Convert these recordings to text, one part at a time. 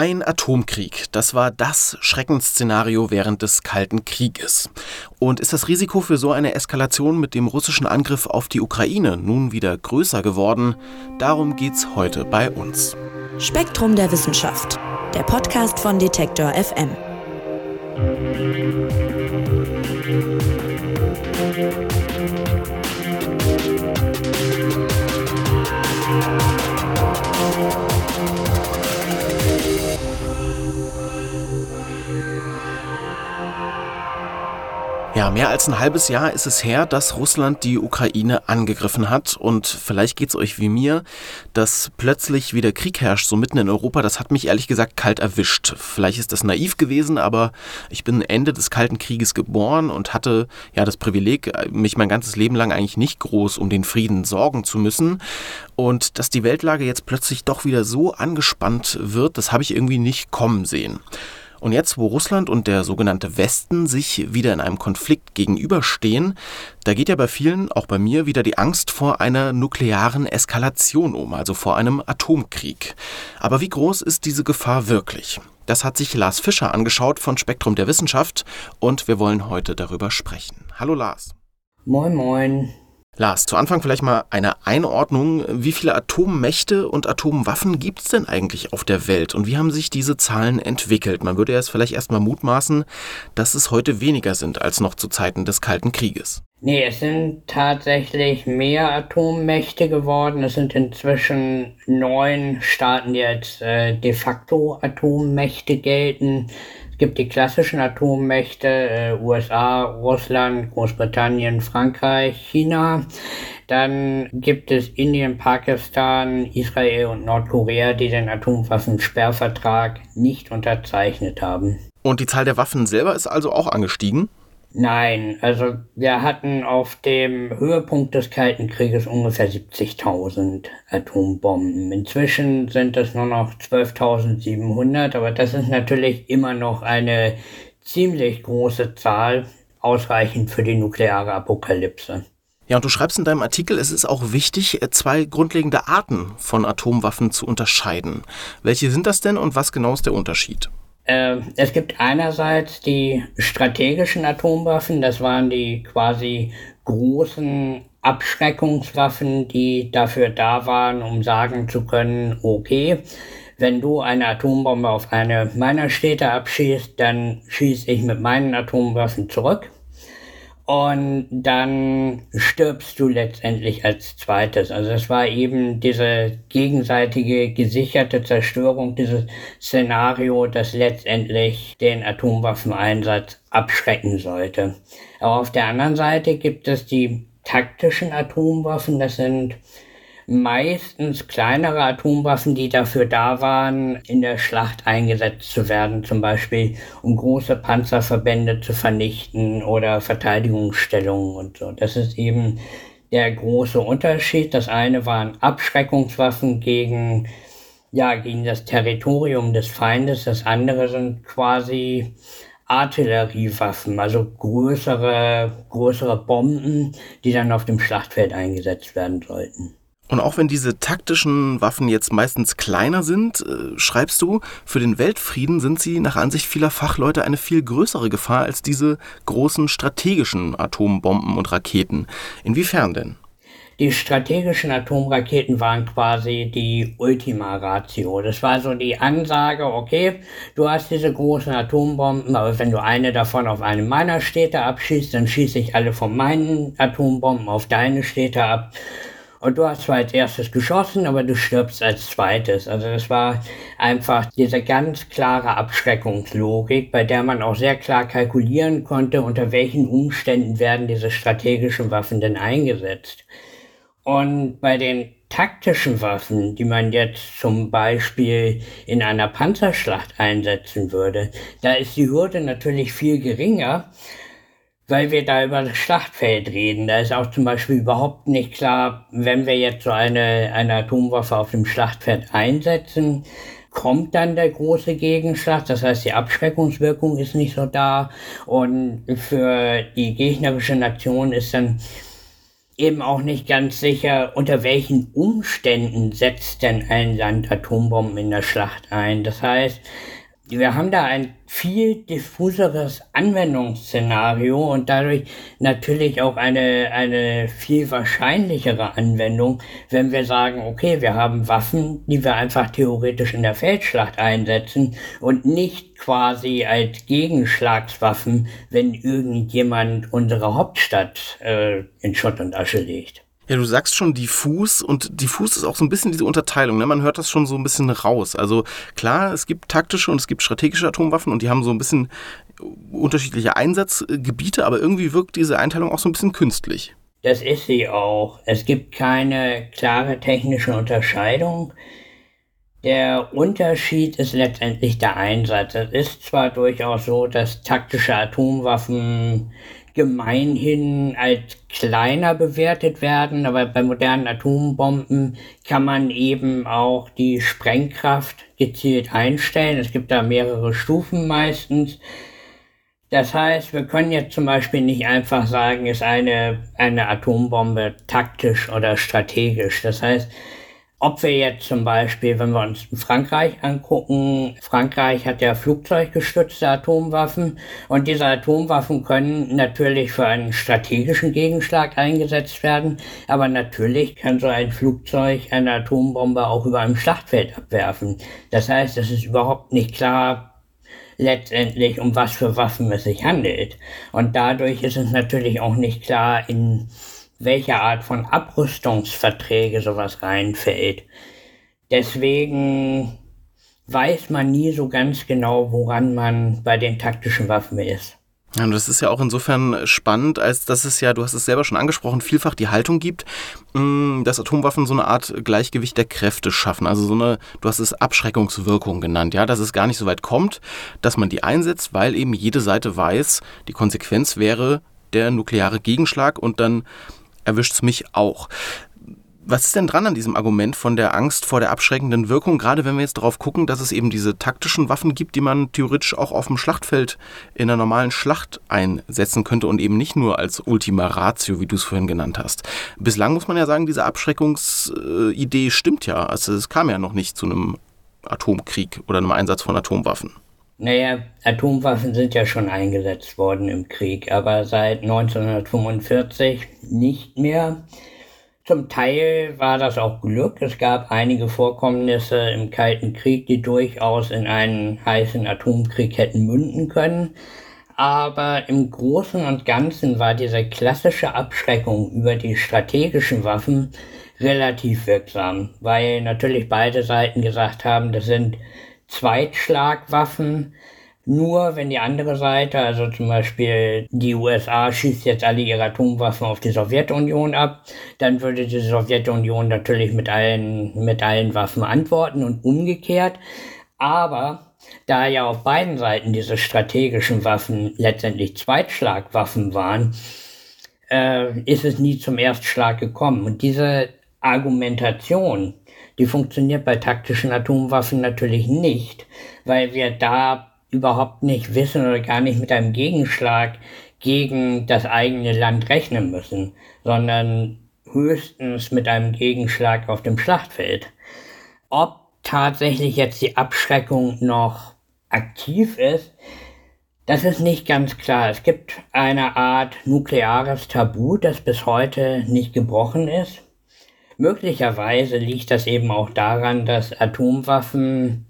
Ein Atomkrieg, das war das Schreckensszenario während des Kalten Krieges. Und ist das Risiko für so eine Eskalation mit dem russischen Angriff auf die Ukraine nun wieder größer geworden? Darum geht's heute bei uns. Spektrum der Wissenschaft, der Podcast von Detektor FM. Ja, mehr als ein halbes Jahr ist es her, dass Russland die Ukraine angegriffen hat. Und vielleicht geht es euch wie mir, dass plötzlich wieder Krieg herrscht, so mitten in Europa. Das hat mich ehrlich gesagt kalt erwischt. Vielleicht ist das naiv gewesen, aber ich bin Ende des Kalten Krieges geboren und hatte ja das Privileg, mich mein ganzes Leben lang eigentlich nicht groß um den Frieden sorgen zu müssen. Und dass die Weltlage jetzt plötzlich doch wieder so angespannt wird, das habe ich irgendwie nicht kommen sehen. Und jetzt, wo Russland und der sogenannte Westen sich wieder in einem Konflikt gegenüberstehen, da geht ja bei vielen, auch bei mir, wieder die Angst vor einer nuklearen Eskalation um, also vor einem Atomkrieg. Aber wie groß ist diese Gefahr wirklich? Das hat sich Lars Fischer angeschaut von Spektrum der Wissenschaft und wir wollen heute darüber sprechen. Hallo Lars. Moin, moin. Lars, zu Anfang vielleicht mal eine Einordnung. Wie viele Atommächte und Atomwaffen gibt es denn eigentlich auf der Welt und wie haben sich diese Zahlen entwickelt? Man würde jetzt vielleicht erstmal mutmaßen, dass es heute weniger sind als noch zu Zeiten des Kalten Krieges. Nee, es sind tatsächlich mehr Atommächte geworden. Es sind inzwischen neun Staaten, die als äh, de facto Atommächte gelten gibt die klassischen Atommächte, äh, USA, Russland, Großbritannien, Frankreich, China. Dann gibt es Indien, Pakistan, Israel und Nordkorea, die den Atomwaffensperrvertrag nicht unterzeichnet haben. Und die Zahl der Waffen selber ist also auch angestiegen? Nein, also wir hatten auf dem Höhepunkt des Kalten Krieges ungefähr 70.000 Atombomben. Inzwischen sind es nur noch 12.700, aber das ist natürlich immer noch eine ziemlich große Zahl, ausreichend für die nukleare Apokalypse. Ja, und du schreibst in deinem Artikel, es ist auch wichtig, zwei grundlegende Arten von Atomwaffen zu unterscheiden. Welche sind das denn und was genau ist der Unterschied? Äh, es gibt einerseits die strategischen Atomwaffen, das waren die quasi großen Abschreckungswaffen, die dafür da waren, um sagen zu können, okay, wenn du eine Atombombe auf eine meiner Städte abschießt, dann schieße ich mit meinen Atomwaffen zurück und dann stirbst du letztendlich als zweites. Also es war eben diese gegenseitige gesicherte Zerstörung, dieses Szenario, das letztendlich den Atomwaffeneinsatz abschrecken sollte. Aber auf der anderen Seite gibt es die taktischen Atomwaffen, das sind meistens kleinere Atomwaffen, die dafür da waren, in der Schlacht eingesetzt zu werden, zum Beispiel um große Panzerverbände zu vernichten oder Verteidigungsstellungen und so. Das ist eben der große Unterschied. Das eine waren Abschreckungswaffen gegen, ja, gegen das Territorium des Feindes. Das andere sind quasi Artilleriewaffen, also größere, größere Bomben, die dann auf dem Schlachtfeld eingesetzt werden sollten. Und auch wenn diese taktischen Waffen jetzt meistens kleiner sind, äh, schreibst du, für den Weltfrieden sind sie nach Ansicht vieler Fachleute eine viel größere Gefahr als diese großen strategischen Atombomben und Raketen. Inwiefern denn? Die strategischen Atomraketen waren quasi die Ultima Ratio. Das war so die Ansage, okay, du hast diese großen Atombomben, aber wenn du eine davon auf eine meiner Städte abschießt, dann schieße ich alle von meinen Atombomben auf deine Städte ab. Und du hast zwar als erstes geschossen, aber du stirbst als zweites. Also das war einfach diese ganz klare Abschreckungslogik, bei der man auch sehr klar kalkulieren konnte, unter welchen Umständen werden diese strategischen Waffen denn eingesetzt. Und bei den taktischen Waffen, die man jetzt zum Beispiel in einer Panzerschlacht einsetzen würde, da ist die Hürde natürlich viel geringer, weil wir da über das Schlachtfeld reden. Da ist auch zum Beispiel überhaupt nicht klar, wenn wir jetzt so eine, eine Atomwaffe auf dem Schlachtfeld einsetzen, kommt dann der große Gegenschlag. Das heißt, die Abschreckungswirkung ist nicht so da. Und für die gegnerische Nation ist dann eben auch nicht ganz sicher, unter welchen Umständen setzt denn ein Land Atombomben in der Schlacht ein. Das heißt, wir haben da ein viel diffuseres Anwendungsszenario und dadurch natürlich auch eine, eine viel wahrscheinlichere Anwendung, wenn wir sagen, okay, wir haben Waffen, die wir einfach theoretisch in der Feldschlacht einsetzen und nicht quasi als Gegenschlagswaffen, wenn irgendjemand unsere Hauptstadt äh, in Schutt und Asche legt. Ja, du sagst schon diffus und diffus ist auch so ein bisschen diese Unterteilung. Ne? Man hört das schon so ein bisschen raus. Also klar, es gibt taktische und es gibt strategische Atomwaffen und die haben so ein bisschen unterschiedliche Einsatzgebiete, aber irgendwie wirkt diese Einteilung auch so ein bisschen künstlich. Das ist sie auch. Es gibt keine klare technische Unterscheidung. Der Unterschied ist letztendlich der Einsatz. Es ist zwar durchaus so, dass taktische Atomwaffen gemeinhin als kleiner bewertet werden, aber bei modernen Atombomben kann man eben auch die Sprengkraft gezielt einstellen. Es gibt da mehrere Stufen meistens. Das heißt, wir können jetzt zum Beispiel nicht einfach sagen, ist eine, eine Atombombe taktisch oder strategisch. Das heißt, ob wir jetzt zum Beispiel, wenn wir uns Frankreich angucken, Frankreich hat ja flugzeuggestützte Atomwaffen und diese Atomwaffen können natürlich für einen strategischen Gegenschlag eingesetzt werden, aber natürlich kann so ein Flugzeug eine Atombombe auch über einem Schlachtfeld abwerfen. Das heißt, es ist überhaupt nicht klar, letztendlich um was für Waffen es sich handelt. Und dadurch ist es natürlich auch nicht klar, in welche Art von Abrüstungsverträge sowas reinfällt. Deswegen weiß man nie so ganz genau, woran man bei den taktischen Waffen ist. Ja, und das ist ja auch insofern spannend, als dass es ja, du hast es selber schon angesprochen, vielfach die Haltung gibt, mm, dass Atomwaffen so eine Art Gleichgewicht der Kräfte schaffen. Also so eine, du hast es Abschreckungswirkung genannt, ja, dass es gar nicht so weit kommt, dass man die einsetzt, weil eben jede Seite weiß, die Konsequenz wäre der nukleare Gegenschlag und dann erwischt es mich auch. Was ist denn dran an diesem Argument von der Angst vor der abschreckenden Wirkung, gerade wenn wir jetzt darauf gucken, dass es eben diese taktischen Waffen gibt, die man theoretisch auch auf dem Schlachtfeld in einer normalen Schlacht einsetzen könnte und eben nicht nur als Ultima Ratio, wie du es vorhin genannt hast. Bislang muss man ja sagen, diese Abschreckungsidee stimmt ja. Also es kam ja noch nicht zu einem Atomkrieg oder einem Einsatz von Atomwaffen. Naja, Atomwaffen sind ja schon eingesetzt worden im Krieg, aber seit 1945 nicht mehr. Zum Teil war das auch Glück. Es gab einige Vorkommnisse im Kalten Krieg, die durchaus in einen heißen Atomkrieg hätten münden können. Aber im Großen und Ganzen war diese klassische Abschreckung über die strategischen Waffen relativ wirksam, weil natürlich beide Seiten gesagt haben, das sind Zweitschlagwaffen nur, wenn die andere Seite, also zum Beispiel die USA schießt jetzt alle ihre Atomwaffen auf die Sowjetunion ab, dann würde die Sowjetunion natürlich mit allen, mit allen Waffen antworten und umgekehrt. Aber da ja auf beiden Seiten diese strategischen Waffen letztendlich Zweitschlagwaffen waren, äh, ist es nie zum Erstschlag gekommen. Und diese Argumentation, die funktioniert bei taktischen Atomwaffen natürlich nicht, weil wir da überhaupt nicht wissen oder gar nicht mit einem Gegenschlag gegen das eigene Land rechnen müssen, sondern höchstens mit einem Gegenschlag auf dem Schlachtfeld. Ob tatsächlich jetzt die Abschreckung noch aktiv ist, das ist nicht ganz klar. Es gibt eine Art nukleares Tabu, das bis heute nicht gebrochen ist. Möglicherweise liegt das eben auch daran, dass Atomwaffen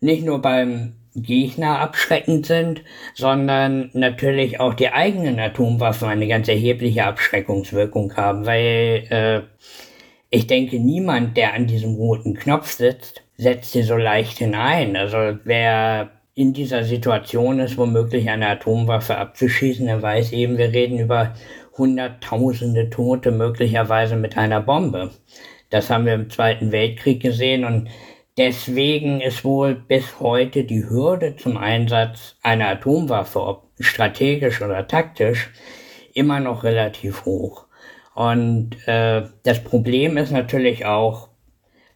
nicht nur beim Gegner abschreckend sind, sondern natürlich auch die eigenen Atomwaffen eine ganz erhebliche Abschreckungswirkung haben, weil äh, ich denke, niemand, der an diesem roten Knopf sitzt, setzt sie so leicht hinein. Also wer in dieser Situation ist, womöglich eine Atomwaffe abzuschießen, der weiß eben, wir reden über Hunderttausende Tote möglicherweise mit einer Bombe. Das haben wir im Zweiten Weltkrieg gesehen und deswegen ist wohl bis heute die Hürde zum Einsatz einer Atomwaffe, ob strategisch oder taktisch, immer noch relativ hoch. Und äh, das Problem ist natürlich auch,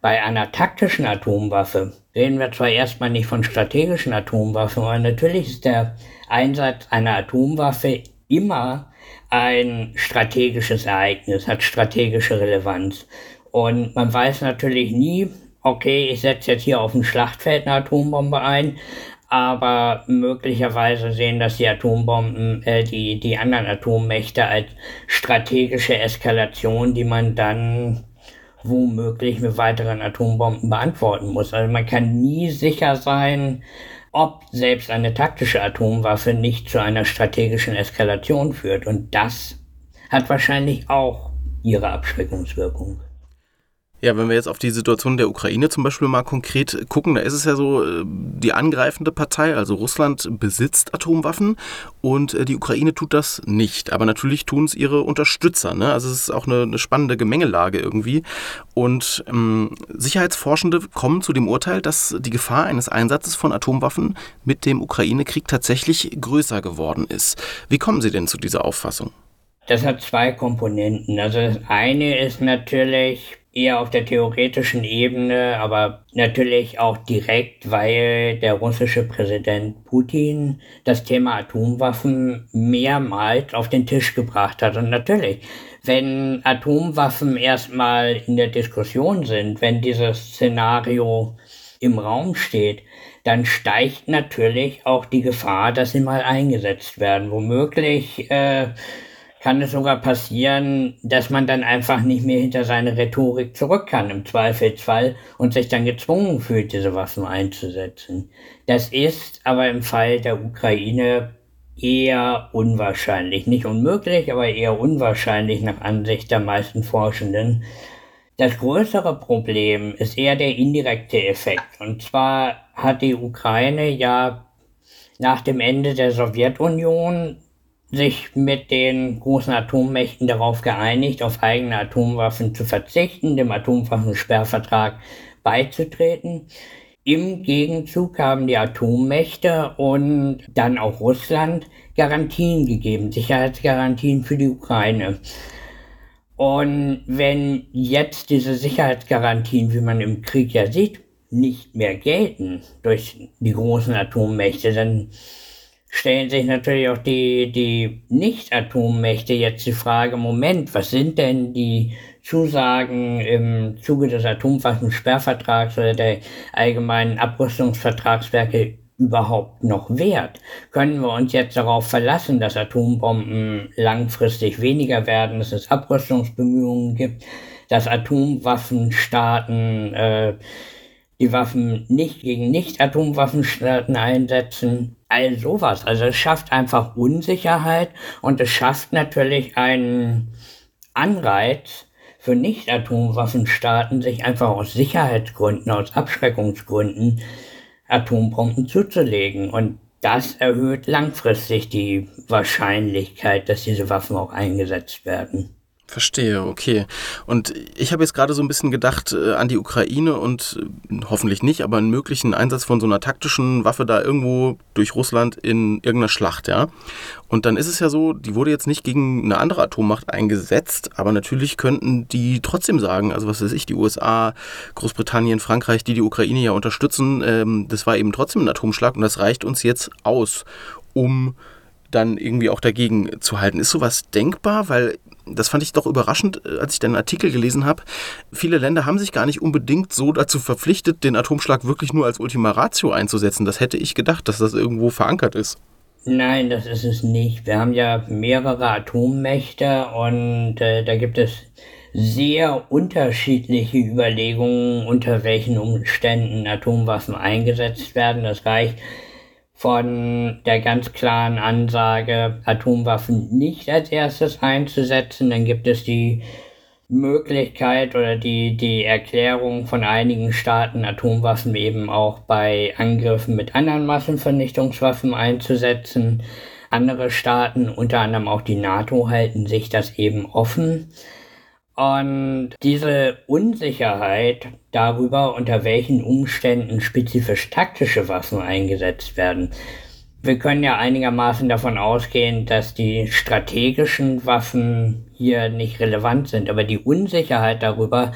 bei einer taktischen Atomwaffe reden wir zwar erstmal nicht von strategischen Atomwaffen, aber natürlich ist der Einsatz einer Atomwaffe immer ein strategisches Ereignis, hat strategische Relevanz. Und man weiß natürlich nie, okay, ich setze jetzt hier auf dem Schlachtfeld eine Atombombe ein, aber möglicherweise sehen das die Atombomben, äh, die, die anderen Atommächte als strategische Eskalation, die man dann womöglich mit weiteren Atombomben beantworten muss. Also man kann nie sicher sein, ob selbst eine taktische Atomwaffe nicht zu einer strategischen Eskalation führt. Und das hat wahrscheinlich auch ihre Abschreckungswirkung. Ja, wenn wir jetzt auf die Situation der Ukraine zum Beispiel mal konkret gucken, da ist es ja so, äh, die angreifende Partei, also Russland, besitzt Atomwaffen und äh, die Ukraine tut das nicht. Aber natürlich tun es ihre Unterstützer. Ne? Also es ist auch eine, eine spannende Gemengelage irgendwie. Und ähm, Sicherheitsforschende kommen zu dem Urteil, dass die Gefahr eines Einsatzes von Atomwaffen mit dem Ukraine-Krieg tatsächlich größer geworden ist. Wie kommen Sie denn zu dieser Auffassung? Das hat zwei Komponenten. Also das eine ist natürlich eher auf der theoretischen Ebene, aber natürlich auch direkt, weil der russische Präsident Putin das Thema Atomwaffen mehrmals auf den Tisch gebracht hat. Und natürlich, wenn Atomwaffen erstmal in der Diskussion sind, wenn dieses Szenario im Raum steht, dann steigt natürlich auch die Gefahr, dass sie mal eingesetzt werden. Womöglich äh, kann es sogar passieren, dass man dann einfach nicht mehr hinter seine Rhetorik zurück kann im Zweifelsfall und sich dann gezwungen fühlt, diese Waffen einzusetzen. Das ist aber im Fall der Ukraine eher unwahrscheinlich. Nicht unmöglich, aber eher unwahrscheinlich nach Ansicht der meisten Forschenden. Das größere Problem ist eher der indirekte Effekt. Und zwar hat die Ukraine ja nach dem Ende der Sowjetunion sich mit den großen Atommächten darauf geeinigt, auf eigene Atomwaffen zu verzichten, dem Atomwaffensperrvertrag beizutreten. Im Gegenzug haben die Atommächte und dann auch Russland Garantien gegeben, Sicherheitsgarantien für die Ukraine. Und wenn jetzt diese Sicherheitsgarantien, wie man im Krieg ja sieht, nicht mehr gelten durch die großen Atommächte, dann stellen sich natürlich auch die, die Nicht-Atommächte jetzt die Frage, Moment, was sind denn die Zusagen im Zuge des Atomwaffensperrvertrags oder der allgemeinen Abrüstungsvertragswerke überhaupt noch wert? Können wir uns jetzt darauf verlassen, dass Atombomben langfristig weniger werden, dass es Abrüstungsbemühungen gibt, dass Atomwaffenstaaten äh, die Waffen nicht gegen Nicht-Atomwaffenstaaten einsetzen? all sowas. Also es schafft einfach Unsicherheit und es schafft natürlich einen Anreiz für Nicht-Atomwaffenstaaten, sich einfach aus Sicherheitsgründen, aus Abschreckungsgründen Atombomben zuzulegen. Und das erhöht langfristig die Wahrscheinlichkeit, dass diese Waffen auch eingesetzt werden. Verstehe, okay. Und ich habe jetzt gerade so ein bisschen gedacht äh, an die Ukraine und äh, hoffentlich nicht, aber einen möglichen Einsatz von so einer taktischen Waffe da irgendwo durch Russland in irgendeiner Schlacht, ja. Und dann ist es ja so, die wurde jetzt nicht gegen eine andere Atommacht eingesetzt, aber natürlich könnten die trotzdem sagen, also was weiß ich, die USA, Großbritannien, Frankreich, die die Ukraine ja unterstützen, ähm, das war eben trotzdem ein Atomschlag und das reicht uns jetzt aus, um dann irgendwie auch dagegen zu halten. Ist sowas denkbar? Weil das fand ich doch überraschend, äh, als ich den Artikel gelesen habe. Viele Länder haben sich gar nicht unbedingt so dazu verpflichtet, den Atomschlag wirklich nur als Ultima Ratio einzusetzen. Das hätte ich gedacht, dass das irgendwo verankert ist. Nein, das ist es nicht. Wir haben ja mehrere Atommächte und äh, da gibt es sehr unterschiedliche Überlegungen, unter welchen Umständen Atomwaffen eingesetzt werden. Das reicht von der ganz klaren Ansage, Atomwaffen nicht als erstes einzusetzen. Dann gibt es die Möglichkeit oder die, die Erklärung von einigen Staaten, Atomwaffen eben auch bei Angriffen mit anderen Massenvernichtungswaffen einzusetzen. Andere Staaten, unter anderem auch die NATO, halten sich das eben offen. Und diese Unsicherheit darüber, unter welchen Umständen spezifisch taktische Waffen eingesetzt werden, wir können ja einigermaßen davon ausgehen, dass die strategischen Waffen hier nicht relevant sind, aber die Unsicherheit darüber,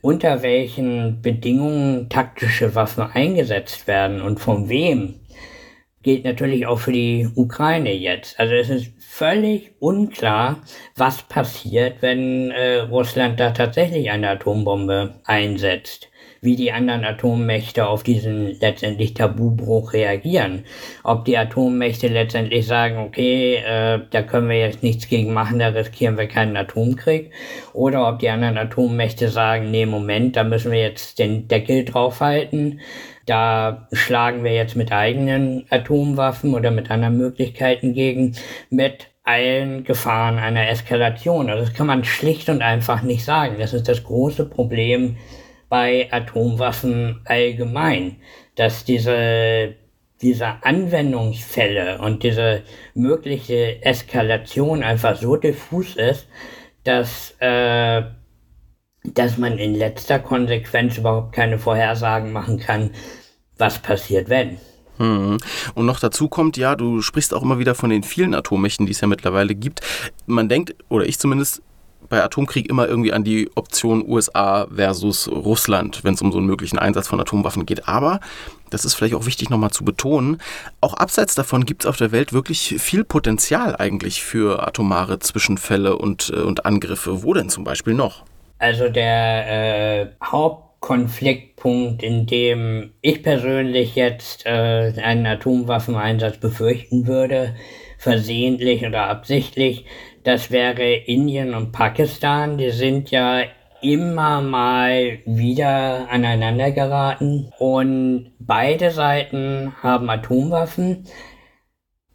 unter welchen Bedingungen taktische Waffen eingesetzt werden und von wem, gilt natürlich auch für die Ukraine jetzt. Also es ist völlig unklar, was passiert, wenn äh, Russland da tatsächlich eine Atombombe einsetzt wie die anderen Atommächte auf diesen letztendlich Tabubruch reagieren. Ob die Atommächte letztendlich sagen, okay, äh, da können wir jetzt nichts gegen machen, da riskieren wir keinen Atomkrieg. Oder ob die anderen Atommächte sagen, nee, Moment, da müssen wir jetzt den Deckel draufhalten. Da schlagen wir jetzt mit eigenen Atomwaffen oder mit anderen Möglichkeiten gegen, mit allen Gefahren einer Eskalation. Also das kann man schlicht und einfach nicht sagen. Das ist das große Problem bei Atomwaffen allgemein, dass diese, diese Anwendungsfälle und diese mögliche Eskalation einfach so diffus ist, dass, äh, dass man in letzter Konsequenz überhaupt keine Vorhersagen machen kann, was passiert, wenn. Hm. Und noch dazu kommt, ja, du sprichst auch immer wieder von den vielen Atommächten, die es ja mittlerweile gibt. Man denkt, oder ich zumindest, bei Atomkrieg immer irgendwie an die Option USA versus Russland, wenn es um so einen möglichen Einsatz von Atomwaffen geht. Aber, das ist vielleicht auch wichtig nochmal zu betonen, auch abseits davon gibt es auf der Welt wirklich viel Potenzial eigentlich für atomare Zwischenfälle und, äh, und Angriffe. Wo denn zum Beispiel noch? Also der äh, Hauptkonfliktpunkt, in dem ich persönlich jetzt äh, einen Atomwaffeneinsatz befürchten würde, versehentlich oder absichtlich, das wäre Indien und Pakistan. Die sind ja immer mal wieder aneinander geraten und beide Seiten haben Atomwaffen.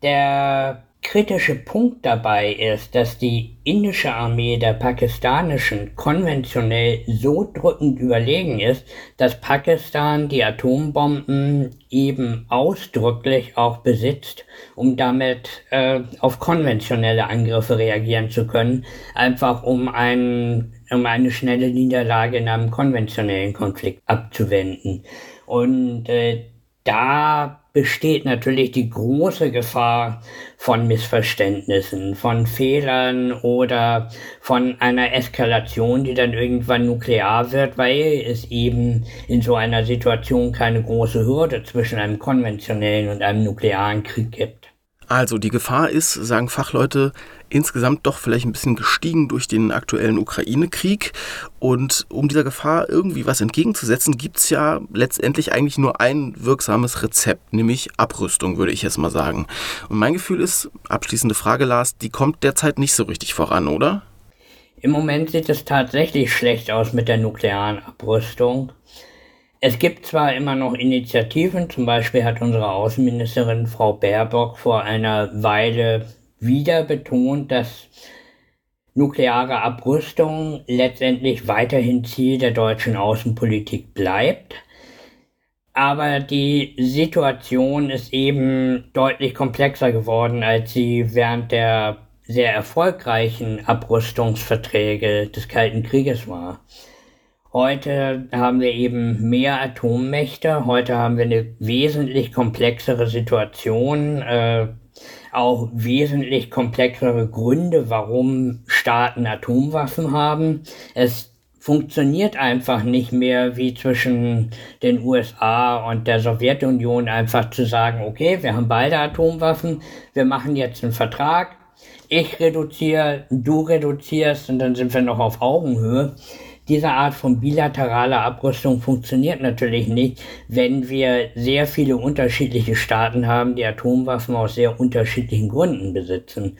Der kritische Punkt dabei ist, dass die indische Armee der pakistanischen konventionell so drückend überlegen ist, dass Pakistan die Atombomben eben ausdrücklich auch besitzt, um damit äh, auf konventionelle Angriffe reagieren zu können, einfach um, ein, um eine schnelle Niederlage in einem konventionellen Konflikt abzuwenden. Und äh, da besteht natürlich die große Gefahr von Missverständnissen, von Fehlern oder von einer Eskalation, die dann irgendwann nuklear wird, weil es eben in so einer Situation keine große Hürde zwischen einem konventionellen und einem nuklearen Krieg gibt. Also die Gefahr ist, sagen Fachleute, insgesamt doch vielleicht ein bisschen gestiegen durch den aktuellen Ukraine-Krieg. Und um dieser Gefahr irgendwie was entgegenzusetzen, gibt es ja letztendlich eigentlich nur ein wirksames Rezept, nämlich Abrüstung, würde ich jetzt mal sagen. Und mein Gefühl ist, abschließende Frage, Lars, die kommt derzeit nicht so richtig voran, oder? Im Moment sieht es tatsächlich schlecht aus mit der nuklearen Abrüstung. Es gibt zwar immer noch Initiativen, zum Beispiel hat unsere Außenministerin Frau Baerbock vor einer Weile wieder betont, dass nukleare Abrüstung letztendlich weiterhin Ziel der deutschen Außenpolitik bleibt. Aber die Situation ist eben deutlich komplexer geworden, als sie während der sehr erfolgreichen Abrüstungsverträge des Kalten Krieges war. Heute haben wir eben mehr Atommächte, heute haben wir eine wesentlich komplexere Situation. Äh, auch wesentlich komplexere Gründe, warum Staaten Atomwaffen haben. Es funktioniert einfach nicht mehr wie zwischen den USA und der Sowjetunion einfach zu sagen, okay, wir haben beide Atomwaffen, wir machen jetzt einen Vertrag, ich reduziere, du reduzierst und dann sind wir noch auf Augenhöhe diese Art von bilateraler Abrüstung funktioniert natürlich nicht, wenn wir sehr viele unterschiedliche Staaten haben, die Atomwaffen aus sehr unterschiedlichen Gründen besitzen.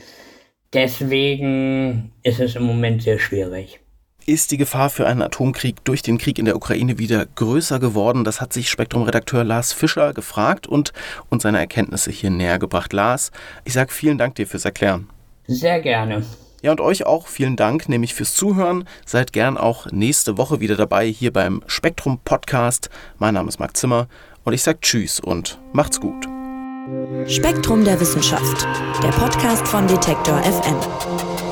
Deswegen ist es im Moment sehr schwierig. Ist die Gefahr für einen Atomkrieg durch den Krieg in der Ukraine wieder größer geworden? Das hat sich Spektrum-Redakteur Lars Fischer gefragt und uns seine Erkenntnisse hier näher gebracht. Lars, ich sage vielen Dank dir fürs Erklären. Sehr gerne. Ja, und euch auch vielen Dank, nämlich fürs Zuhören. Seid gern auch nächste Woche wieder dabei hier beim Spektrum Podcast. Mein Name ist Marc Zimmer und ich sage Tschüss und macht's gut. Spektrum der Wissenschaft, der Podcast von Detektor FM.